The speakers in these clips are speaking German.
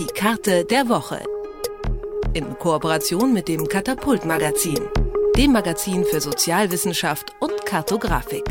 Die Karte der Woche. In Kooperation mit dem Katapult Magazin, dem Magazin für Sozialwissenschaft und Kartografik.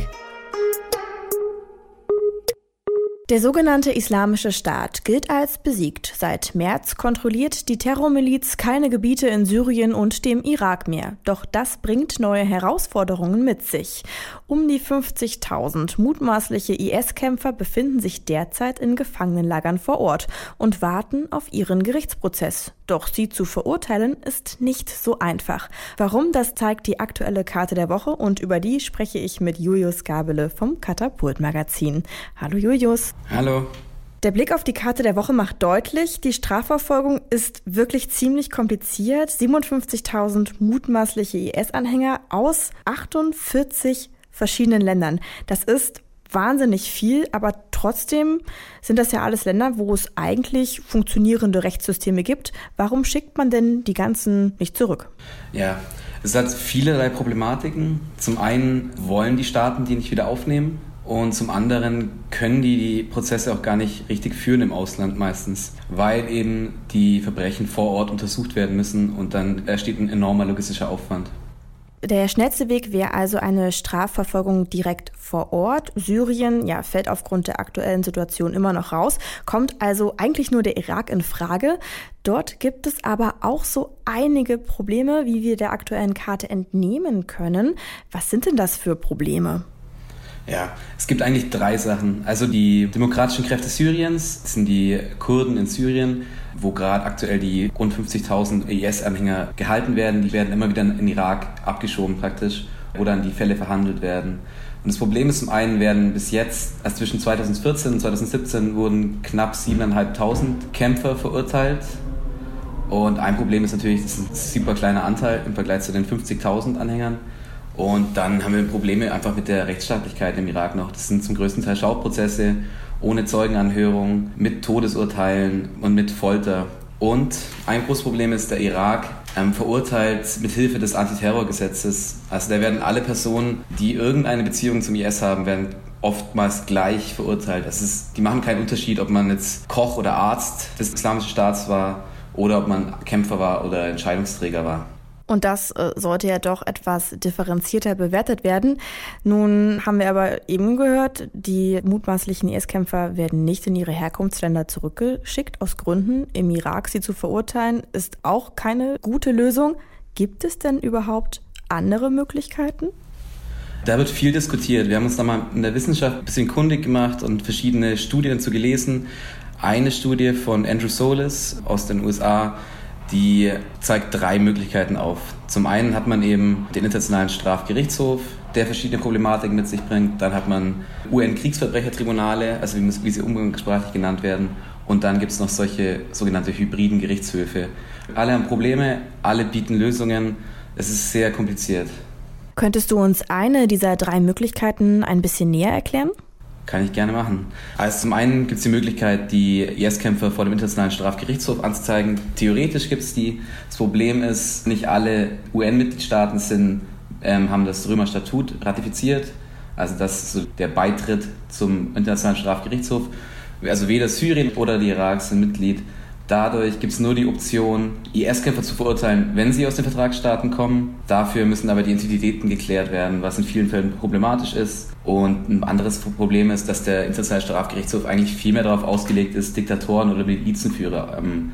Der sogenannte Islamische Staat gilt als besiegt. Seit März kontrolliert die Terrormiliz keine Gebiete in Syrien und dem Irak mehr. Doch das bringt neue Herausforderungen mit sich. Um die 50.000 mutmaßliche IS-Kämpfer befinden sich derzeit in Gefangenenlagern vor Ort und warten auf ihren Gerichtsprozess. Doch sie zu verurteilen ist nicht so einfach. Warum, das zeigt die aktuelle Karte der Woche und über die spreche ich mit Julius Gabele vom Katapult Magazin. Hallo Julius. Hallo. Der Blick auf die Karte der Woche macht deutlich, die Strafverfolgung ist wirklich ziemlich kompliziert. 57.000 mutmaßliche IS-Anhänger aus 48 verschiedenen Ländern. Das ist wahnsinnig viel, aber trotzdem sind das ja alles Länder, wo es eigentlich funktionierende Rechtssysteme gibt. Warum schickt man denn die ganzen nicht zurück? Ja, es hat vielerlei Problematiken. Zum einen wollen die Staaten die nicht wieder aufnehmen und zum anderen können die die Prozesse auch gar nicht richtig führen im Ausland meistens, weil eben die Verbrechen vor Ort untersucht werden müssen und dann entsteht ein enormer logistischer Aufwand. Der schnellste Weg wäre also eine Strafverfolgung direkt vor Ort. Syrien ja, fällt aufgrund der aktuellen Situation immer noch raus, kommt also eigentlich nur der Irak in Frage. Dort gibt es aber auch so einige Probleme, wie wir der aktuellen Karte entnehmen können. Was sind denn das für Probleme? Ja, es gibt eigentlich drei Sachen. Also die demokratischen Kräfte Syriens, das sind die Kurden in Syrien, wo gerade aktuell die rund 50.000 IS-Anhänger gehalten werden. Die werden immer wieder in den Irak abgeschoben praktisch, wo dann die Fälle verhandelt werden. Und das Problem ist zum einen werden bis jetzt, also zwischen 2014 und 2017 wurden knapp 7.500 Kämpfer verurteilt. Und ein Problem ist natürlich, das ist ein super kleiner Anteil im Vergleich zu den 50.000 Anhängern. Und dann haben wir Probleme einfach mit der Rechtsstaatlichkeit im Irak noch. Das sind zum größten Teil Schauprozesse ohne Zeugenanhörung, mit Todesurteilen und mit Folter. Und ein großes Problem ist, der Irak ähm, verurteilt mit Hilfe des Antiterrorgesetzes. Also da werden alle Personen, die irgendeine Beziehung zum IS haben, werden oftmals gleich verurteilt. Das ist, die machen keinen Unterschied, ob man jetzt Koch oder Arzt des Islamischen Staats war oder ob man Kämpfer war oder Entscheidungsträger war. Und das äh, sollte ja doch etwas differenzierter bewertet werden. Nun haben wir aber eben gehört, die mutmaßlichen IS-Kämpfer werden nicht in ihre Herkunftsländer zurückgeschickt. Aus Gründen, im Irak sie zu verurteilen, ist auch keine gute Lösung. Gibt es denn überhaupt andere Möglichkeiten? Da wird viel diskutiert. Wir haben uns da mal in der Wissenschaft ein bisschen kundig gemacht und verschiedene Studien dazu gelesen. Eine Studie von Andrew Solis aus den USA die zeigt drei Möglichkeiten auf. Zum einen hat man eben den Internationalen Strafgerichtshof, der verschiedene Problematiken mit sich bringt. Dann hat man UN-Kriegsverbrechertribunale, also wie, sie umgangssprachlich genannt werden. Und dann gibt es noch solche sogenannte hybriden Gerichtshöfe. Alle haben Probleme, alle bieten Lösungen. Es ist sehr kompliziert. Könntest du uns eine dieser drei Möglichkeiten ein bisschen näher erklären? Kann ich gerne machen. Also zum einen gibt es die Möglichkeit, die IS-Kämpfer vor dem Internationalen Strafgerichtshof anzuzeigen. Theoretisch gibt es die. Das Problem ist, nicht alle UN-Mitgliedstaaten sind, ähm, haben das Römer Statut ratifiziert. Also das ist so der Beitritt zum Internationalen Strafgerichtshof. Also weder Syrien oder der Irak sind Mitglied. Dadurch gibt es nur die Option, IS-Kämpfer zu verurteilen, wenn sie aus den Vertragsstaaten kommen. Dafür müssen aber die Identitäten geklärt werden, was in vielen Fällen problematisch ist. Und ein anderes Problem ist, dass der Internationale Strafgerichtshof eigentlich viel mehr darauf ausgelegt ist, Diktatoren oder Milizenführer ähm,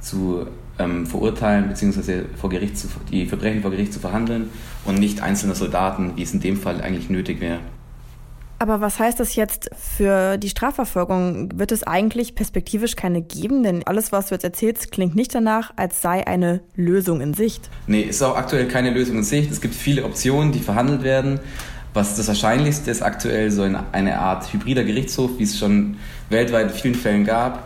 zu ähm, verurteilen bzw. Vor Gericht zu, die Verbrechen vor Gericht zu verhandeln und nicht einzelne Soldaten, wie es in dem Fall eigentlich nötig wäre. Aber was heißt das jetzt für die Strafverfolgung? Wird es eigentlich perspektivisch keine geben? Denn alles, was du jetzt erzählst, klingt nicht danach, als sei eine Lösung in Sicht. Nee, ist auch aktuell keine Lösung in Sicht. Es gibt viele Optionen, die verhandelt werden. Was das Wahrscheinlichste ist aktuell so eine Art hybrider Gerichtshof, wie es schon weltweit in vielen Fällen gab.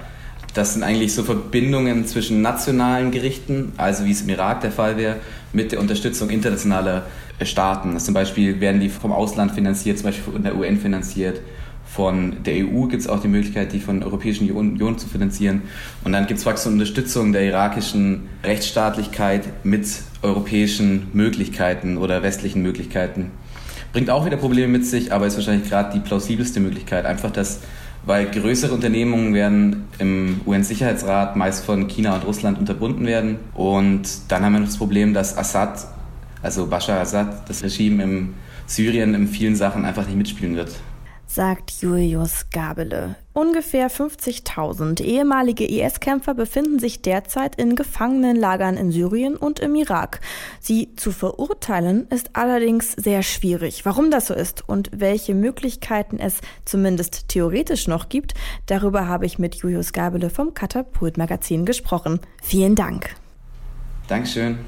Das sind eigentlich so Verbindungen zwischen nationalen Gerichten, also wie es im Irak der Fall wäre, mit der Unterstützung internationaler Staaten. Zum Beispiel werden die vom Ausland finanziert, zum Beispiel von der UN finanziert. Von der EU gibt es auch die Möglichkeit, die von der Europäischen Union zu finanzieren. Und dann gibt es eine Unterstützung der irakischen Rechtsstaatlichkeit mit europäischen Möglichkeiten oder westlichen Möglichkeiten. Bringt auch wieder Probleme mit sich, aber ist wahrscheinlich gerade die plausibelste Möglichkeit. Einfach, dass weil größere Unternehmungen werden im UN-Sicherheitsrat meist von China und Russland unterbunden werden. Und dann haben wir noch das Problem, dass Assad, also Bashar Assad, das Regime in Syrien in vielen Sachen einfach nicht mitspielen wird sagt Julius Gabele. Ungefähr 50.000 ehemalige IS-Kämpfer befinden sich derzeit in Gefangenenlagern in Syrien und im Irak. Sie zu verurteilen ist allerdings sehr schwierig. Warum das so ist und welche Möglichkeiten es zumindest theoretisch noch gibt, darüber habe ich mit Julius Gabele vom Katapult Magazin gesprochen. Vielen Dank. Dankeschön.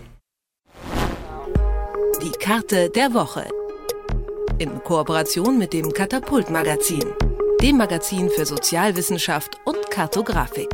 Die Karte der Woche in Kooperation mit dem Katapult Magazin, dem Magazin für Sozialwissenschaft und Kartografik.